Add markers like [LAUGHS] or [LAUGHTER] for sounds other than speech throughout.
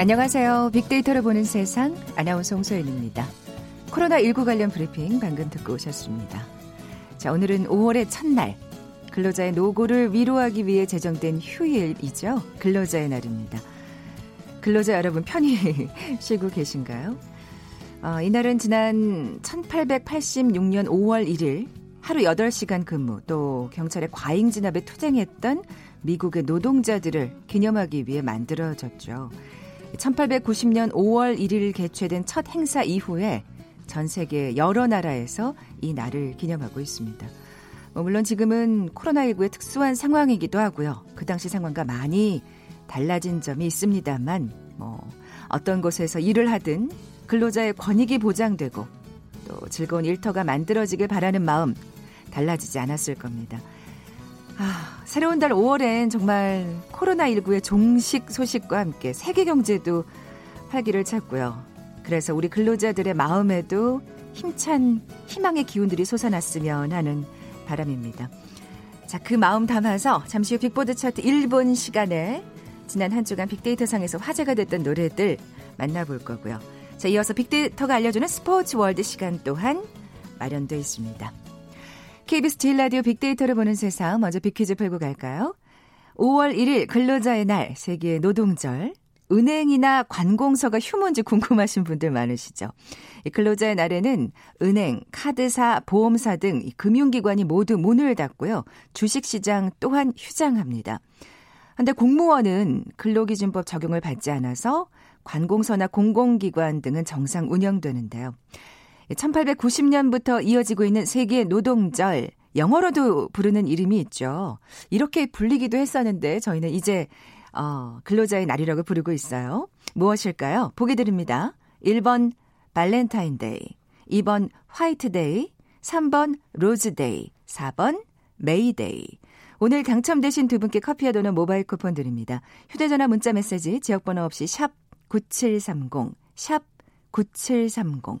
안녕하세요. 빅데이터를 보는 세상 아나운서 홍소연입니다. 코로나19 관련 브리핑 방금 듣고 오셨습니다. 자, 오늘은 5월의 첫날. 근로자의 노고를 위로하기 위해 제정된 휴일이죠. 근로자의 날입니다. 근로자 여러분 편히 [LAUGHS] 쉬고 계신가요? 어, 이날은 지난 1886년 5월 1일 하루 8시간 근무 또 경찰의 과잉 진압에 투쟁했던 미국의 노동자들을 기념하기 위해 만들어졌죠. 1890년 5월 1일 개최된 첫 행사 이후에 전 세계 여러 나라에서 이 날을 기념하고 있습니다. 뭐 물론 지금은 코로나19의 특수한 상황이기도 하고요. 그 당시 상황과 많이 달라진 점이 있습니다만, 뭐, 어떤 곳에서 일을 하든 근로자의 권익이 보장되고 또 즐거운 일터가 만들어지길 바라는 마음 달라지지 않았을 겁니다. 아, 새로운 달 5월엔 정말 코로나19의 종식 소식과 함께 세계 경제도 활기를 찾고요. 그래서 우리 근로자들의 마음에도 힘찬 희망의 기운들이 솟아났으면 하는 바람입니다. 자, 그 마음 담아서 잠시 후 빅보드 차트 1분 시간에 지난 한 주간 빅데이터 상에서 화제가 됐던 노래들 만나볼 거고요. 자, 이어서 빅데이터가 알려주는 스포츠 월드 시간 또한 마련되어 있습니다. KBS 제일 라디오 빅데이터를 보는 세상 먼저 빅퀴즈 풀고 갈까요? 5월 1일 근로자의 날 세계 노동절 은행이나 관공서가 휴무인지 궁금하신 분들 많으시죠. 근로자의 날에는 은행, 카드사, 보험사 등 금융기관이 모두 문을 닫고요. 주식시장 또한 휴장합니다. 한데 공무원은 근로기준법 적용을 받지 않아서 관공서나 공공기관 등은 정상 운영되는데요. 1890년부터 이어지고 있는 세계 노동절, 영어로도 부르는 이름이 있죠. 이렇게 불리기도 했었는데 저희는 이제 어, 근로자의 날이라고 부르고 있어요. 무엇일까요? 보기 드립니다. 1번 발렌타인데이, 2번 화이트데이, 3번 로즈데이, 4번 메이데이. 오늘 당첨되신 두 분께 커피와 도넛 모바일 쿠폰 드립니다. 휴대전화 문자 메시지 지역번호 없이 샵 9730, 샵 9730.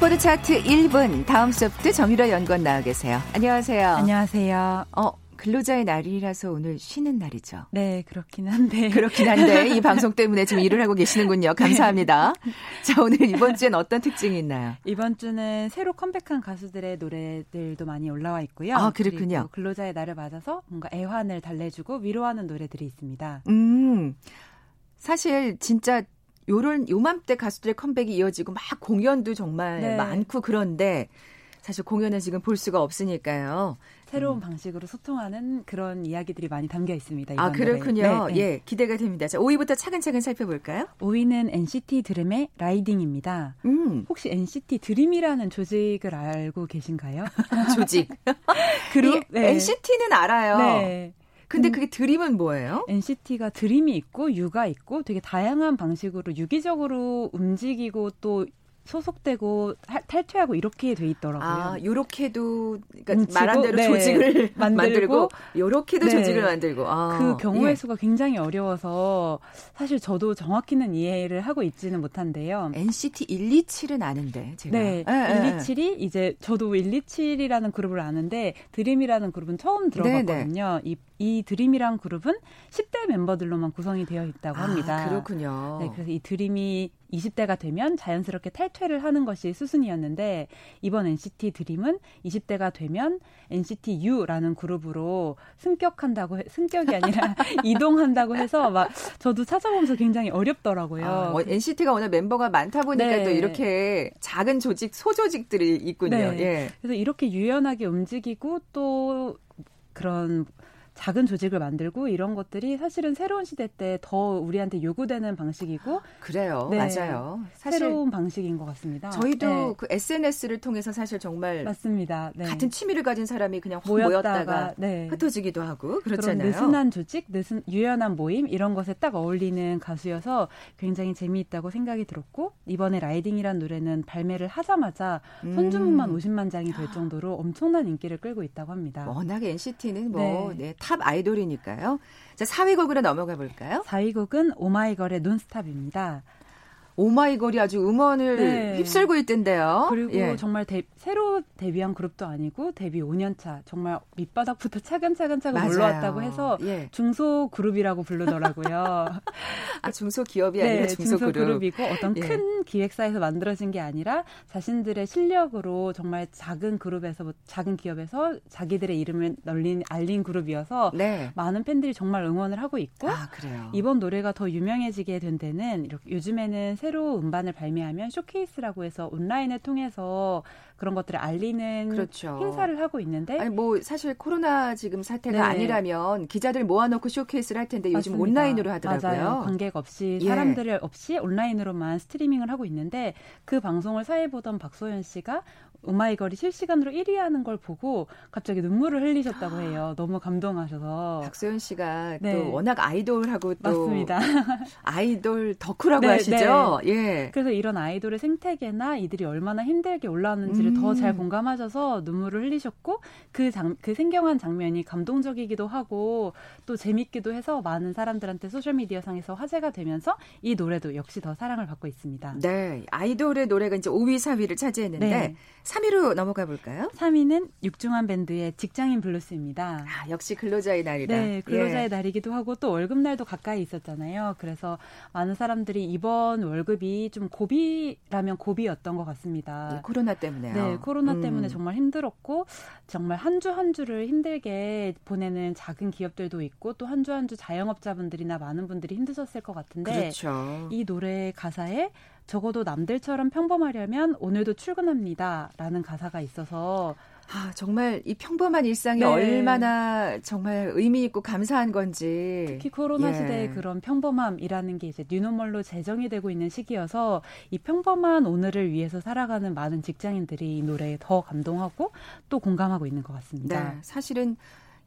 빅보드 차트 1분 다음 소프트 정유라 연구원 나와 계세요. 안녕하세요. 안녕하세요. 어, 근로자의 날이라서 오늘 쉬는 날이죠. 네, 그렇긴 한데. [LAUGHS] 그렇긴 한데 이 [LAUGHS] 방송 때문에 지금 일을 하고 계시는군요. 감사합니다. 네. 자, 오늘 이번 주엔 어떤 특징이 있나요? 이번 주는 새로 컴백한 가수들의 노래들도 많이 올라와 있고요. 아, 그렇군요. 근로자의 날을 맞아서 뭔가 애환을 달래주고 위로하는 노래들이 있습니다. 음. 사실 진짜 요런 요맘때 가수들의 컴백이 이어지고 막 공연도 정말 네. 많고 그런데 사실 공연은 지금 볼 수가 없으니까요. 새로운 음. 방식으로 소통하는 그런 이야기들이 많이 담겨 있습니다. 아, 그렇군요. 네, 네. 예, 기대가 됩니다. 자, 5위부터 차근차근 살펴볼까요? 5위는 NCT 드림의 라이딩입니다. 음. 혹시 NCT 드림이라는 조직을 알고 계신가요? [LAUGHS] 조직. 그룹? 네. NCT는 알아요. 네. 근데 음. 그게 드림은 뭐예요? NCT가 드림이 있고 U가 있고 되게 다양한 방식으로 유기적으로 움직이고 또 소속되고 탈퇴하고 이렇게 돼 있더라고요. 아, 요렇게도 그러니까 음, 말한 대로 네. 조직을 [LAUGHS] 만들고, 요렇게도 네. 조직을 만들고. 아, 그 경우의 예. 수가 굉장히 어려워서 사실 저도 정확히는 이해를 하고 있지는 못한데요. NCT 127은 아는데 제가. 네. 에, 127이 이제 저도 127이라는 그룹을 아는데 드림이라는 그룹은 처음 들어봤거든요. 이, 이 드림이란 그룹은 10대 멤버들로만 구성이 되어 있다고 아, 합니다. 아, 그렇군요. 네, 그래서 이 드림이 20대가 되면 자연스럽게 탈퇴를 하는 것이 수순이었는데 이번 NCT 드림은 20대가 되면 NCT U라는 그룹으로 승격한다고 해, 승격이 아니라 [LAUGHS] 이동한다고 해서 막 저도 찾아보면서 굉장히 어렵더라고요. 아, 어, NCT가 워낙 멤버가 많다 보니까 네. 또 이렇게 작은 조직 소조직들이 있군요. 네. 예. 그래서 이렇게 유연하게 움직이고 또 그런 작은 조직을 만들고 이런 것들이 사실은 새로운 시대 때 더 우리한테 요구되는 방식이고 그래요. 네, 맞아요. 새로운 방식인 것 같습니다. 저희도 네. 그 SNS를 통해서 사실 정말 맞습니다. 네. 같은 취미를 가진 사람이 그냥 모였다가, 모였다가 네. 흩어지기도 하고 그렇잖아요. 느슨한 조직, 느슨 유연한 모임 이런 것에 딱 어울리는 가수여서 굉장히 재미있다고 생각이 들었고 이번에 라이딩이란 노래는 발매를 하자마자 음. 선주문만 50만 장이 될 정도로 엄청난 인기를 끌고 있다고 합니다. 워낙 NCT는 뭐 네. 네, 탑 아이돌이니까요. 자, 4위 곡으로 넘어가 볼까요? 4위 곡은 오마이걸의 논스탑입니다. 오마이걸이 아주 음원을 네. 휩쓸고 있던데요. 그리고 예. 정말 데, 새로 데뷔한 그룹도 아니고 데뷔 5년 차 정말 밑바닥부터 차근차근차근 올라왔다고 해서 예. 중소 그룹이라고 부르더라고요. [LAUGHS] 아 중소 기업이 아니라 네, 중소, 중소 그룹. 이고 어떤 예. 큰 기획사에서 만들어진 게 아니라 자신들의 실력으로 정말 작은 그룹에서 작은 기업에서 자기들의 이름을 널린 알린 그룹이어서 네. 많은 팬들이 정말 응원을 하고 있고 아, 이번 노래가 더 유명해지게 된 데는 이렇게 요즘에는 새로 음반을 발매하면 쇼케이스라고 해서 온라인을 통해서 그런 것들을 알리는 그렇죠. 행사를 하고 있는데 아니 뭐 사실 코로나 지금 사태가 네. 아니라면 기자들 모아놓고 쇼케이스를 할 텐데 요즘 맞습니다. 온라인으로 하더라고요. 맞아요. 관객 없이 예. 사람들 없이 온라인으로만 스트리밍을 하고 있는데 그 방송을 사회 보던 박소현 씨가 오마이걸이 실시간으로 1위 하는 걸 보고 갑자기 눈물을 흘리셨다고 해요. 너무 감동하셔서. 박소현 씨가 네. 또 워낙 아이돌하고 또 맞습니다. [LAUGHS] 아이돌 덕후라고 네, 하시죠. 네. 예. 그래서 이런 아이돌의 생태계나 이들이 얼마나 힘들게 올라왔는지를 음. 더잘 공감하셔서 눈물을 흘리셨고 그 장, 그 생경한 장면이 감동적이기도 하고 또 재밌기도 해서 많은 사람들한테 소셜 미디어 상에서 화제가 되면서 이 노래도 역시 더 사랑을 받고 있습니다. 네. 아이돌의 노래가 이제 5위, 4위를 차지했는데 네. 3위로 넘어가 볼까요? 3위는 육중완밴드의 직장인 블루스입니다. 아, 역시 근로자의 날이다. 네, 근로자의 예. 날이기도 하고 또 월급날도 가까이 있었잖아요. 그래서 많은 사람들이 이번 월급이 좀 고비라면 고비였던 것 같습니다. 네, 코로나 때문에요. 네, 코로나 음. 때문에 정말 힘들었고 정말 한 주한 한 주를 힘들게 보내는 작은 기업들도 있고 또 한 주 한 주 자영업자분들이나 많은 분들이 힘드셨을 것 같은데 그렇죠. 이 노래 가사에 적어도 남들처럼 평범하려면 오늘도 출근합니다 라는 가사가 있어서 아, 정말 이 평범한 일상이 네. 얼마나 정말 의미 있고 감사한 건지. 특히 코로나 예. 시대의 그런 평범함이라는 게 이제 뉴노멀로 재정이 되고 있는 시기여서 이 평범한 오늘을 위해서 살아가는 많은 직장인들이 이 노래에 더 감동하고 또 공감하고 있는 것 같습니다. 네, 사실은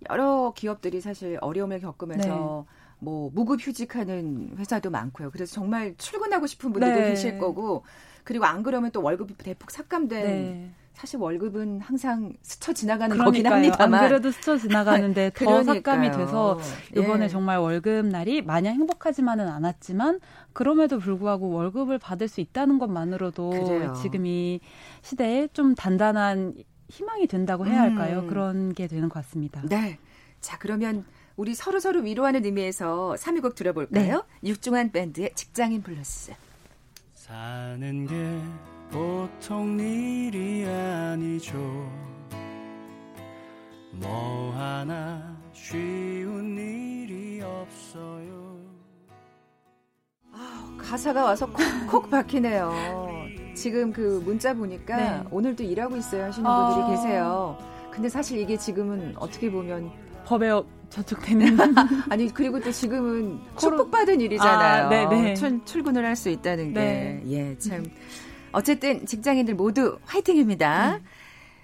여러 기업들이 사실 어려움을 겪으면서 네. 뭐 무급 휴직하는 회사도 많고요. 그래서 정말 출근하고 싶은 분들도 네. 계실 거고 그리고 안 그러면 또 월급이 대폭 삭감된 네. 사실 월급은 항상 스쳐 지나가는. 거긴 합니다만 안 그래도 스쳐 지나가는데 [LAUGHS] 더 삭감이 돼서 이번에 예. 정말 월급 날이 마냥 행복하지만은 않았지만 그럼에도 불구하고 월급을 받을 수 있다는 것만으로도 그래요. 지금 이 시대에 좀 단단한 희망이 된다고 해야 할까요? 음. 그런 게 되는 것 같습니다. 네. 자, 그러면 우리 서로 서로 위로하는 의미에서 3위 곡 들어볼까요? 네. 육중완밴드의 직장인 블루스. 사는 게 보통 일이 아니죠. 뭐 하나 쉬운 일이 없어요. 아, 가사가 와서 콕콕 [LAUGHS] 박히네요. 지금 그 문자 보니까 네. 오늘도 일하고 있어요 하시는 분들이 아... 계세요. 근데 사실 이게 지금은 어떻게 보면 법에 저촉되는 [LAUGHS] 아니 그리고 또 지금은 축복받은 일이잖아요. 아, 네, 네. 출, 출근을 할 수 있다는 게예 참. 어쨌든 직장인들 모두 화이팅입니다. 음.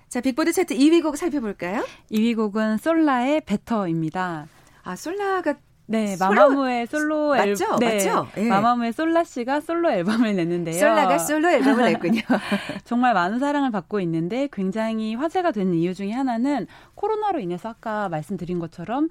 자, 빅보드 차트 2위 곡 살펴볼까요? 2위 곡은 솔라의 베터입니다. 아, 솔라가 네, 마마무의 솔로 앨범 맞죠? 네, 맞죠? 네. 마마무의 솔라 씨가 솔로 앨범을 냈는데요. 솔라가 솔로 앨범을 냈군요. [LAUGHS] 정말 많은 사랑을 받고 있는데 굉장히 화제가 되는 이유 중에 하나는 코로나로 인해서 아까 말씀드린 것처럼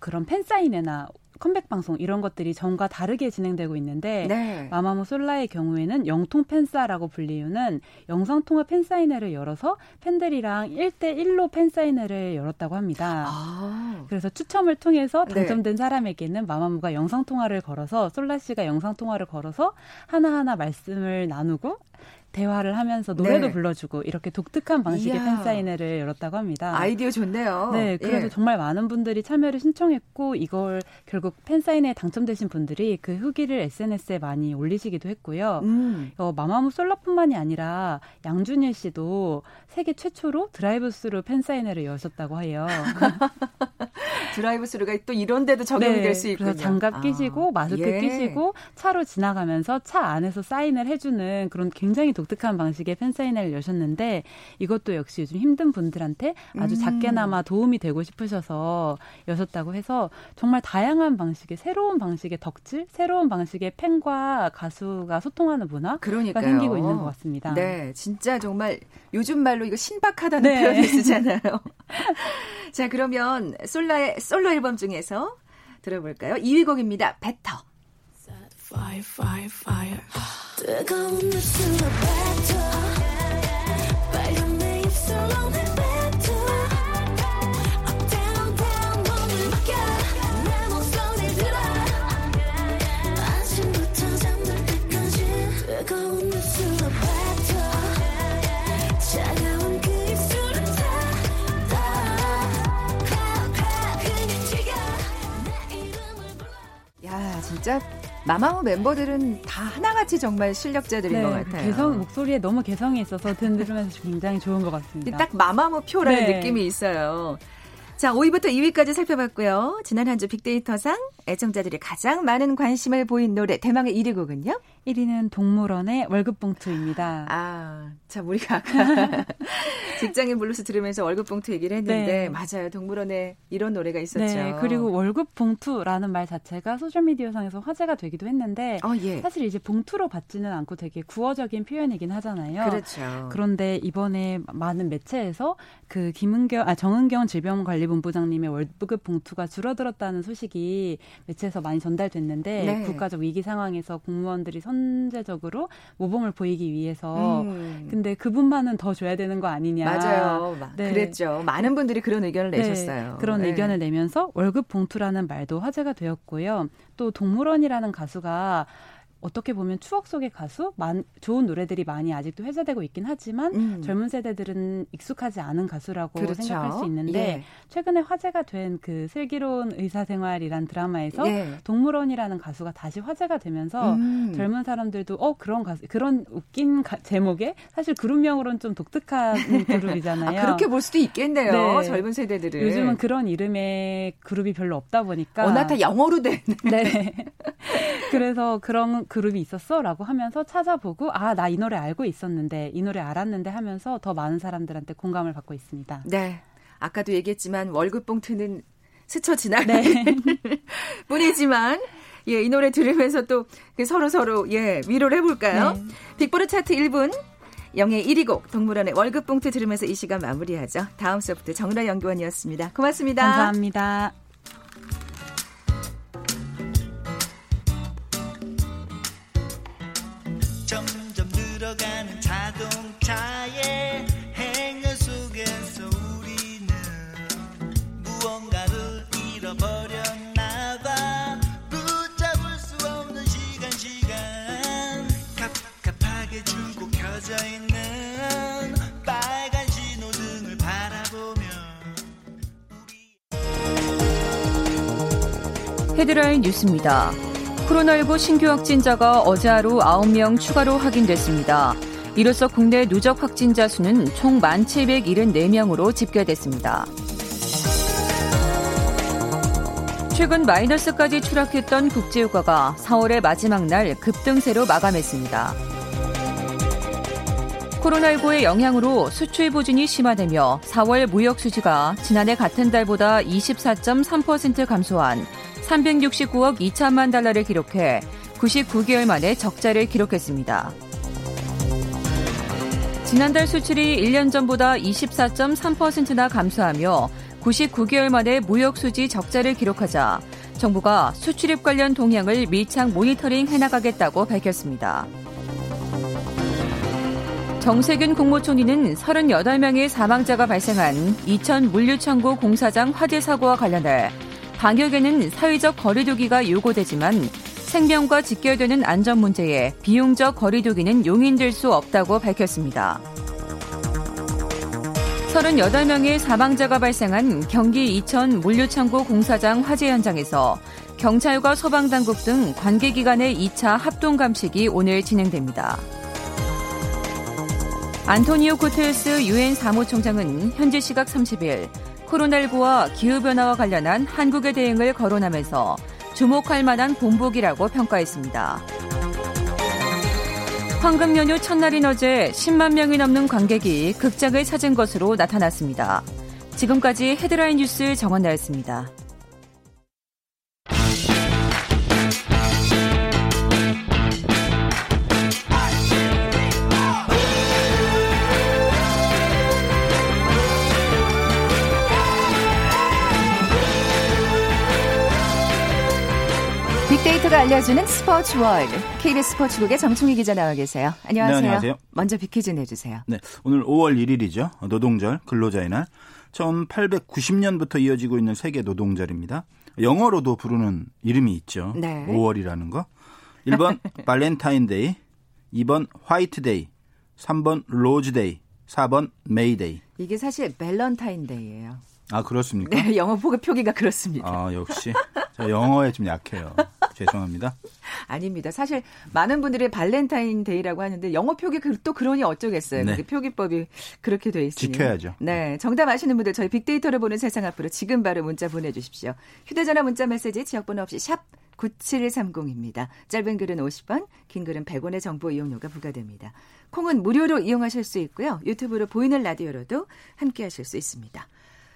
그런 팬 사인회나 컴백 방송 이런 것들이 전과 다르게 진행되고 있는데 네. 마마무 솔라의 경우에는 영통 팬사라고 불리우는 영상 통화 팬사인회를 열어서 팬들이랑 1대1로 팬사인회를 열었다고 합니다. 아. 그래서 추첨을 통해서 네. 당첨된 네. 사람에게는 마마무가 영상 통화를 걸어서 솔라 씨가 영상 통화를 걸어서 하나하나 말씀을 나누고 대화를 하면서 노래도 네. 불러주고 이렇게 독특한 방식의 이야. 팬사인회를 열었다고 합니다. 아이디어 좋네요. 네, 그래서 예. 정말 많은 분들이 참여를 신청했고 이걸 결국 팬사인회에 당첨되신 분들이 그 후기를 SNS에 많이 올리시기도 했고요. 음. 어, 마마무 솔라뿐만이 아니라 양준일 씨도 세계 최초로 드라이브스루 팬사인회를 여셨다고 해요. [LAUGHS] 드라이브 스루가 또 이런 데도 적용이 네, 될수 있군요. 그래서 장갑 끼시고 아, 마스크 예. 끼시고 차로 지나가면서 차 안에서 사인을 해주는 그런 굉장히 독특한 방식의 팬 사인회를 여셨는데 이것도 역시 요즘 힘든 분들한테 아주 음. 작게나마 도움이 되고 싶으셔서 여셨다고 해서 정말 다양한 방식의 새로운 방식의 덕질, 새로운 방식의 팬과 가수가 소통하는 문화가 그러니까요. 생기고 있는 것 같습니다. 네, 진짜 정말 요즘 말로 이거 신박하다는 네. 표현을 쓰잖아요. [LAUGHS] 자, 그러면 솔라의 솔로 앨범 중에서 들어볼까요? 2위 곡입니다. 베터. Fire, fire, fire. [SIGHS] 뜨거운 입술로 뱉어 빨간 내 입술로 진짜 마마무 멤버들은 다 하나같이 정말 실력자들인 네, 것 같아요. 개성 목소리에 너무 개성이 있어서 들으면서 굉장히 좋은 것 같습니다. 딱 마마무 표라는 네. 느낌이 있어요. 자, 5위부터 2위까지 살펴봤고요. 지난 한 주 빅데이터상 애청자들이 가장 많은 관심을 보인 노래 대망의 1위 곡은요? 1위는 동물원의 월급 봉투입니다. 아, 참 우리가 아까 [LAUGHS] 직장인 블루스 들으면서 월급 봉투 얘기를 했는데 네. 맞아요. 동물원에 이런 노래가 있었죠. 네, 그리고 월급 봉투라는 말 자체가 소셜 미디어상에서 화제가 되기도 했는데 어, 예. 사실 이제 봉투로 받지는 않고 되게 구어적인 표현이긴 하잖아요. 그렇죠. 그런데 이번에 많은 매체에서 그 김은경 아 정은경 질병관리 본부장님의 월급 봉투가 줄어들었다는 소식이 매체에서 많이 전달됐는데 네. 국가적 위기 상황에서 공무원들이 선 선제적으로 모범을 보이기 위해서 음. 근데 그분만은 더 줘야 되는 거 아니냐. 맞아요. 네. 그랬죠. 많은 분들이 그런 의견을 네. 내셨어요. 그런 네. 의견을 내면서 월급 봉투라는 말도 화제가 되었고요. 또 동물원이라는 가수가 어떻게 보면 추억 속의 가수, 만, 좋은 노래들이 많이 아직도 회자되고 있긴 하지만 음. 젊은 세대들은 익숙하지 않은 가수라고 그렇죠. 생각할 수 있는데 예. 최근에 화제가 된 그 슬기로운 의사생활이란 드라마에서 예. 동물원이라는 가수가 다시 화제가 되면서 음. 젊은 사람들도 어 그런 가수 그런 웃긴 가, 제목에 사실 그룹명으로는 좀 독특한 [LAUGHS] 그룹이잖아요. 아, 그렇게 볼 수도 있겠네요. 네. 젊은 세대들은 요즘은 그런 이름의 그룹이 별로 없다 보니까 워낙 다 영어로 된. 네. [LAUGHS] [LAUGHS] 그래서 그런 그룹이 있었어? 라고 하면서 찾아보고, 아, 나 이 노래 알고 있었는데, 이 노래 알았는데 하면서 더 많은 사람들한테 공감을 받고 있습니다. 네. 아까도 얘기했지만 월급 봉투는 스쳐 지나가는 네. [LAUGHS] 뿐이지만, 예, 이 노래 들으면서 또 서로 서로, 예, 위로를 해 볼까요? 네. 빅보드 차트 1분. 영예 1위 곡 동물원의 월급 봉투 들으면서 이 시간 마무리하죠. 다음 소프트 정라 연구원이었습니다. 고맙습니다. 감사합니다. 헤드라인 뉴스입니다. 코로나19 신규 확진자가 어제 하루 9명 추가로 확인됐습니다. 이로써 국내 누적 확진자 수는 총 1,774명으로 집계됐습니다. 최근 마이너스까지 추락했던 국제유가가 4월의 마지막 날 급등세로 마감했습니다. 코로나19의 영향으로 수출 부진이 심화되며 4월 무역 수지가 지난해 같은 달보다 24.3% 감소한 369억 2천만 달러를 기록해 99개월 만에 적자를 기록했습니다. 지난달 수출이 1년 전보다 24.3%나 감소하며 99개월 만에 무역 수지 적자를 기록하자 정부가 수출입 관련 동향을 밀착 모니터링 해나가겠다고 밝혔습니다. 정세균 국무총리는 38명의 사망자가 발생한 이천 물류창고 공사장 화재 사고와 관련해 방역에는 사회적 거리두기가 요구되지만 생명과 직결되는 안전 문제에 비용적 거리두기는 용인될 수 없다고 밝혔습니다. 38명의 사망자가 발생한 경기 이천 물류창고 공사장 화재 현장에서 경찰과 소방당국 등 관계기관의 2차 합동감식이 오늘 진행됩니다. 안토니오 구테스 유엔 사무총장은 현지 시각 30일 코로나19와 기후변화와 관련한 한국의 대응을 거론하면서 주목할 만한 본보기라고 평가했습니다. 황금 연휴 첫날인 어제 10만 명이 넘는 관객이 극장을 찾은 것으로 나타났습니다. 지금까지 헤드라인 뉴스 정원나였습니다. 빅데이터가 알려주는 스포츠 월드. KBS 스포츠국의 정충희 기자 나와 계세요. 안녕하세요. 네, 안녕하세요. 먼저 빅퀴즈 내주세요. 네, 오늘 5월 1일이죠. 노동절, 근로자의 날. 1890년부터 이어지고 있는 세계 노동절입니다. 영어로도 부르는 이름이 있죠. 네. 5월이라는 거. 1번 [LAUGHS] 발렌타인데이, 2번 화이트데이, 3번 로즈데이, 4번 메이데이. 이게 사실 밸런타인데이예요. 아, 그렇습니까? 네, 영어 표기가 그렇습니다. 아, 역시. 저 영어에 좀 약해요. 죄송합니다. 아닙니다. 사실 많은 분들이 발렌타인데이라고 하는데 영어 표기 그, 또 그러니 어쩌겠어요. 네. 표기법이 그렇게 돼 있으니. 지켜야죠. 네, 정답 아시는 분들 저희 빅데이터를 보는 세상 앞으로 지금 바로 문자 보내주십시오. 휴대전화 문자 메시지 지역번호 없이 샵 9730입니다. 짧은 글은 50원, 긴 글은 100원의 정보 이용료가 부과됩니다. 콩은 무료로 이용하실 수 있고요. 유튜브로 보이는 라디오로도 함께 하실 수 있습니다.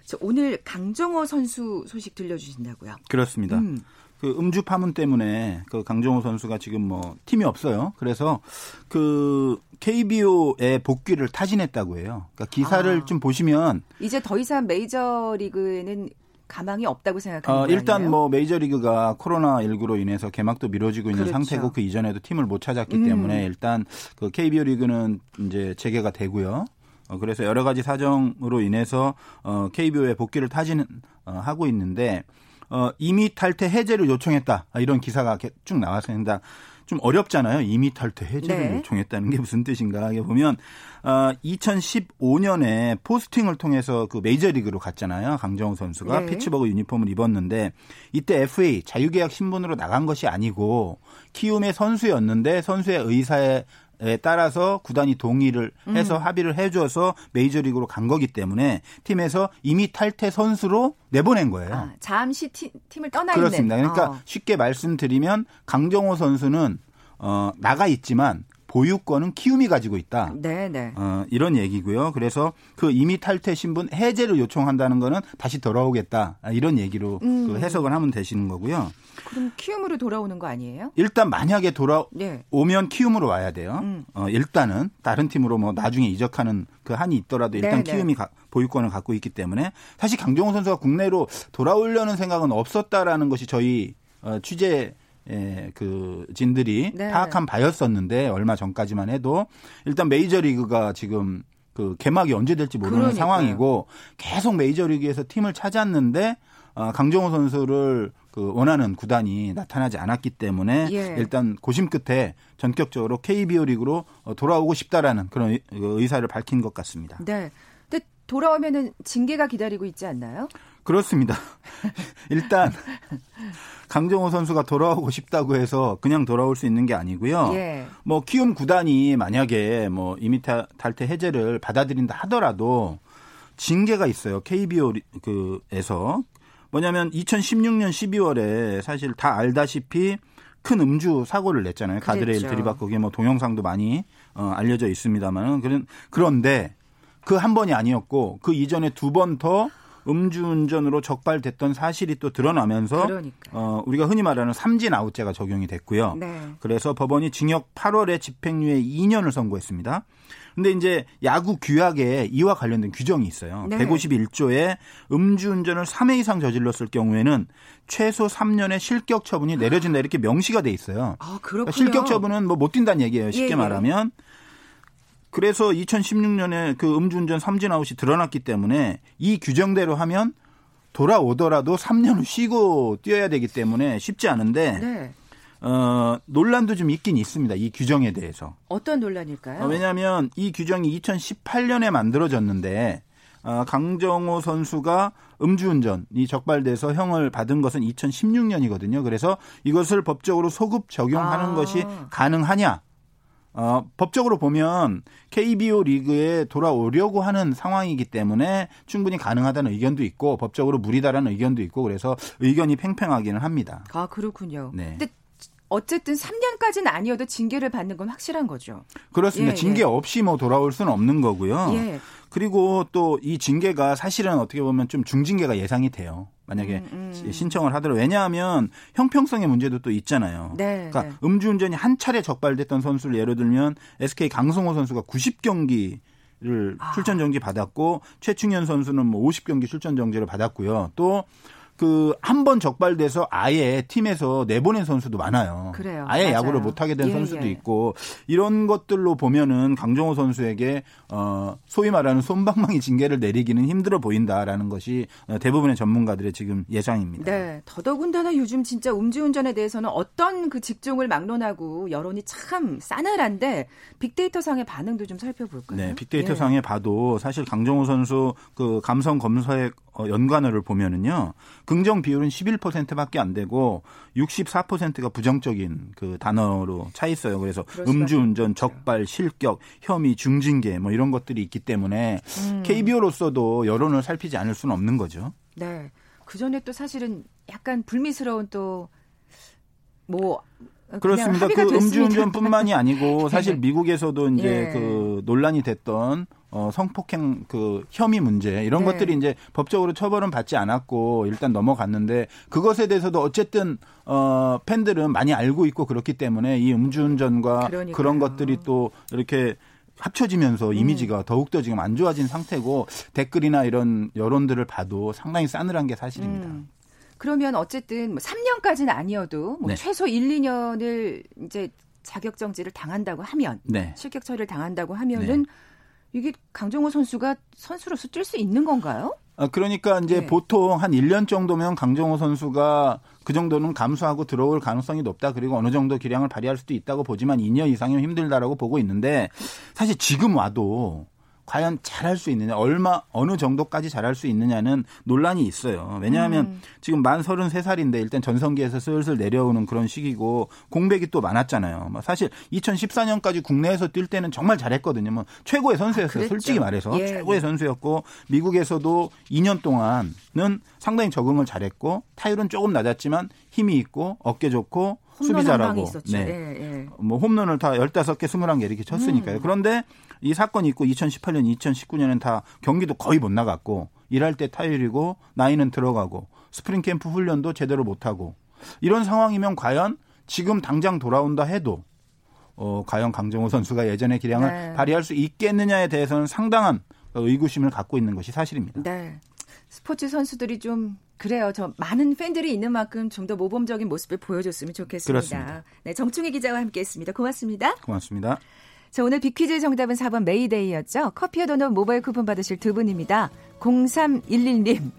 저 오늘 강정호 선수 소식 들려주신다고요? 그렇습니다. 음. 그 음주 파문 때문에 그 강정호 선수가 지금 뭐 팀이 없어요. 그래서 그 KBO에 복귀를 타진했다고 해요. 그러니까 기사를 아. 좀 보시면 이제 더 이상 메이저 리그에는 가망이 없다고 생각하는 어. 일단 뭐 메이저리그가 코로나 19로 인해서 개막도 미뤄지고 있는 그렇죠. 상태고 그 이전에도 팀을 못 찾았기 음. 때문에 일단 그 KBO 리그는 이제 재개가 되고요. 어, 그래서 여러 가지 사정으로 인해서 어, KBO에 복귀를 타진 어, 하고 있는데 어, 이미 탈퇴 해제를 요청했다 아, 이런 기사가 개- 쭉 나왔습니다. 좀 어렵잖아요. 이미 탈퇴 해제를 네. 요청했다는 게 무슨 뜻인가 하게 보면 어, 2015년에 포스팅을 통해서 그 메이저리그로 갔잖아요. 강정호 선수가 네. 피츠버그 유니폼을 입었는데 이때 FA 자유계약 신분으로 나간 것이 아니고 키움의 선수였는데 선수의 의사에 에 따라서 구단이 동의를 해서 음. 합의를 해줘서 메이저리그로 간 거기 때문에 팀에서 이미 탈퇴 선수로 내보낸 거예요. 아, 잠시 티- 팀을 떠나 그렇습니다. 있는. 그러니까 어. 쉽게 말씀드리면 강정호 선수는 어, 나가 있지만 보유권은 키움이 가지고 있다. 네, 네. 어, 이런 얘기고요. 그래서 그 이미 탈퇴 신분 해제를 요청한다는 거는 다시 돌아오겠다. 아, 이런 얘기로 음. 그 해석을 하면 되시는 거고요. 그럼 키움으로 돌아오는 거 아니에요? 일단 만약에 네. 돌아오면 키움으로 와야 돼요. 음. 어, 일단은 다른 팀으로 뭐 나중에 이적하는 그 한이 있더라도 일단 네, 네. 키움이 가- 보유권을 갖고 있기 때문에 사실 강정호 선수가 국내로 돌아오려는 생각은 없었다라는 것이 저희 어, 취재 에, 그 진들이 네, 파악한 바였었는데 얼마 전까지만 해도 일단 메이저리그가 지금 그 개막이 언제 될지 모르는 그러니까요. 상황이고 계속 메이저리그에서 팀을 찾았는데 어, 강정호 선수를 그 원하는 구단이 나타나지 않았기 때문에 예. 일단 고심 끝에 전격적으로 KBO 리그로 어, 돌아오고 싶다라는 그런 의- 그 의사를 밝힌 것 같습니다. 네. 근데 돌아오면은 징계가 기다리고 있지 않나요? 그렇습니다. [LAUGHS] 일단 강정호 선수가 돌아오고 싶다고 해서 그냥 돌아올 수 있는 게 아니고요. 예. 뭐 키움 구단이 만약에 뭐 이미 타- 탈퇴 해제를 받아들인다 하더라도 징계가 있어요. KBO 리- 그에서 뭐냐면 2016년 12월에 사실 다 알다시피 큰 음주 사고를 냈잖아요. 가드레일. 들이받고 그게 뭐 동영상도 많이 어, 알려져 있습니다만은 그런 그런데 그 한 번이 아니었고 그 이전에 두 번 더 음주운전으로 적발됐던 사실이 또 드러나면서 그러니까. 어, 우리가 흔히 말하는 삼진 아웃제가 적용이 됐고요. 네. 그래서 법원이 징역 8월에 집행유예 2년을 선고했습니다. 근데 이제 야구 규약에 이와 관련된 규정이 있어요. 네. 151조에 음주운전을 3회 이상 저질렀을 경우에는 최소 3년의 실격 처분이 내려진다 이렇게 명시가 돼 있어요. 아, 그렇군요. 그러니까 실격 처분은 뭐 못 뛴다는 얘기예요. 쉽게 예, 예. 말하면. 그래서 2016년에 그 음주운전 삼진 아웃이 드러났기 때문에 이 규정대로 하면 돌아오더라도 3년을 쉬고 뛰어야 되기 때문에 쉽지 않은데 네. 어, 논란도 좀 있긴 있습니다. 이 규정에 대해서. 어떤 논란일까요? 어, 왜냐하면 이 규정이 2018년에 만들어졌는데 어, 강정호 선수가 음주운전이 적발돼서 형을 받은 것은 2016년이거든요. 그래서 이것을 법적으로 소급 적용하는 아. 것이 가능하냐? 어, 법적으로 보면 KBO 리그에 돌아오려고 하는 상황이기 때문에 충분히 가능하다는 의견도 있고 법적으로 무리다라는 의견도 있고 그래서 의견이 팽팽하기는 합니다. 아 그렇군요. 네. 근데 어쨌든 3년까지는 아니어도 징계를 받는 건 확실한 거죠. 그렇습니다. 예, 징계 예. 없이 뭐 돌아올 수는 없는 거고요. 예. 그리고 또 이 징계가 사실은 어떻게 보면 좀 중징계가 예상이 돼요. 만약에 음, 음. 신청을 하더라도 왜냐하면 형평성의 문제도 또 있잖아요. 네, 그러니까 네. 음주운전이 한 차례 적발됐던 선수를 예를 들면 SK 강성호 선수가 90경기 를 아. 출전 정지 받았고 최충현 선수는 뭐 50경기 출전 정지를 받았고요. 또 그 한 번 적발돼서 아예 팀에서 내보낸 선수도 많아요. 그래요. 아예 맞아요. 야구를 못 하게 된 예, 선수도 예. 있고 이런 것들로 보면은 강정호 선수에게 어 소위 말하는 솜방망이 징계를 내리기는 힘들어 보인다라는 것이 어, 대부분의 전문가들의 지금 예상입니다. 네. 더더군다나 요즘 진짜 음주운전에 대해서는 어떤 그 직종을 막론하고 여론이 참 싸늘한데 빅데이터 상의 반응도 좀 살펴볼까요? 네, 빅데이터 예. 상에 봐도 사실 강정호 선수 그 감성 검사액 어, 연관어를 보면은요. 긍정 비율은 11%밖에 안 되고 64%가 부정적인 그 단어로 차 있어요. 그래서 음주운전. 적발, 실격, 혐의, 중징계 뭐 이런 것들이 있기 때문에 음. KBO로서도 여론을 살피지 않을 수는 없는 거죠. 네. 그 전에 또 사실은 약간 불미스러운 또 뭐 그렇습니다. 그 음주운전뿐만이 아니고 [LAUGHS] 사실 네. 미국에서도 이제 예. 그 논란이 됐던 어 성폭행 그 혐의 문제 이런 네. 것들이 이제 법적으로 처벌은 받지 않았고 일단 넘어갔는데 그것에 대해서도 어쨌든 어 팬들은 많이 알고 있고 그렇기 때문에 이 음주운전과 그러니까요. 그런 것들이 또 이렇게 합쳐지면서 음. 이미지가 더욱더 지금 안 좋아진 상태고 댓글이나 이런 여론들을 봐도 상당히 싸늘한 게 사실입니다. 음. 그러면 어쨌든 뭐 3년까지는 아니어도 뭐 네. 최소 1, 2년을 이제 자격 정지를 당한다고 하면 네. 실격 처리를 당한다고 하면은 이게 강정호 선수가 선수로서 뛸 수 있는 건가요? 아, 그러니까 이제 네. 보통 한 1년 정도면 강정호 선수가 그 정도는 감수하고 들어올 가능성이 높다. 그리고 어느 정도 기량을 발휘할 수도 있다고 보지만 2년 이상이면 힘들다라고 보고 있는데 사실 지금 와도 과연 잘할 수 있느냐, 얼마, 어느 정도까지 잘할 수 있느냐는 논란이 있어요. 왜냐하면 음. 지금 만 33살인데 일단 전성기에서 슬슬 내려오는 그런 시기고 공백이 또 많았잖아요. 뭐 사실 2014년까지 국내에서 뛸 때는 정말 잘했거든요. 뭐 최고의 선수였어요. 그랬죠. 솔직히 말해서. 예, 최고의 예. 선수였고 미국에서도 2년 동안은 상당히 적응을 잘했고 타율은 조금 낮았지만 힘이 있고 어깨 좋고 수비 홈런 한 방이 잘하고 있었죠. 네. 예, 예. 뭐 홈런을 다 15개, 21개 이렇게 쳤으니까요. 음. 그런데 이 사건이 있고 2018년, 2019년엔 다 경기도 거의 못 나갔고 일할 때 타율이고 나이는 들어가고 스프링 캠프 훈련도 제대로 못 하고 이런 상황이면 과연 지금 당장 돌아온다 해도 어 과연 강정호 선수가 예전의 기량을 네. 발휘할 수 있겠느냐에 대해서는 상당한 의구심을 갖고 있는 것이 사실입니다. 네. 스포츠 선수들이 좀 그래요. 저 많은 팬들이 있는 만큼 좀 더 모범적인 모습을 보여줬으면 좋겠습니다. 그렇습니다. 네, 정충희 기자와 함께했습니다. 고맙습니다. 고맙습니다. 자, 오늘 빅퀴즈 정답은 4번 메이데이였죠. 커피와 도넛 모바일 쿠폰 받으실 두 분입니다. 0311님.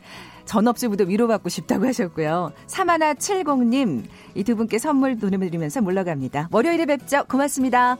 전업주부도 위로받고 싶다고 하셨고요. 3170님. 이 두 분께 선물 보내드리면서 물러갑니다. 월요일에 뵙죠. 고맙습니다.